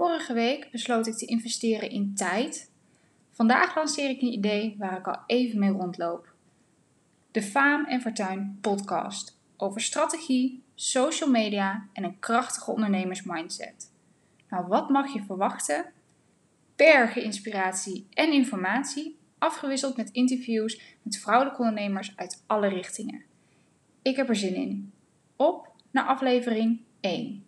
Vorige week besloot ik te investeren in tijd. Vandaag lanceer ik een idee waar ik al even mee rondloop. De Faam en Fortuin podcast over strategie, social media en een krachtige ondernemersmindset. Nou, wat mag je verwachten? Bergen inspiratie en informatie, afgewisseld met interviews met vrouwelijke ondernemers uit alle richtingen. Ik heb er zin in. Op naar aflevering 1.